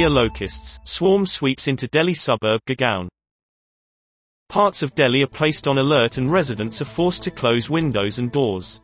Asia locusts, swarm sweeps into Delhi suburb Gurgaon. Parts of Delhi are placed on alert and residents are forced to close windows and doors.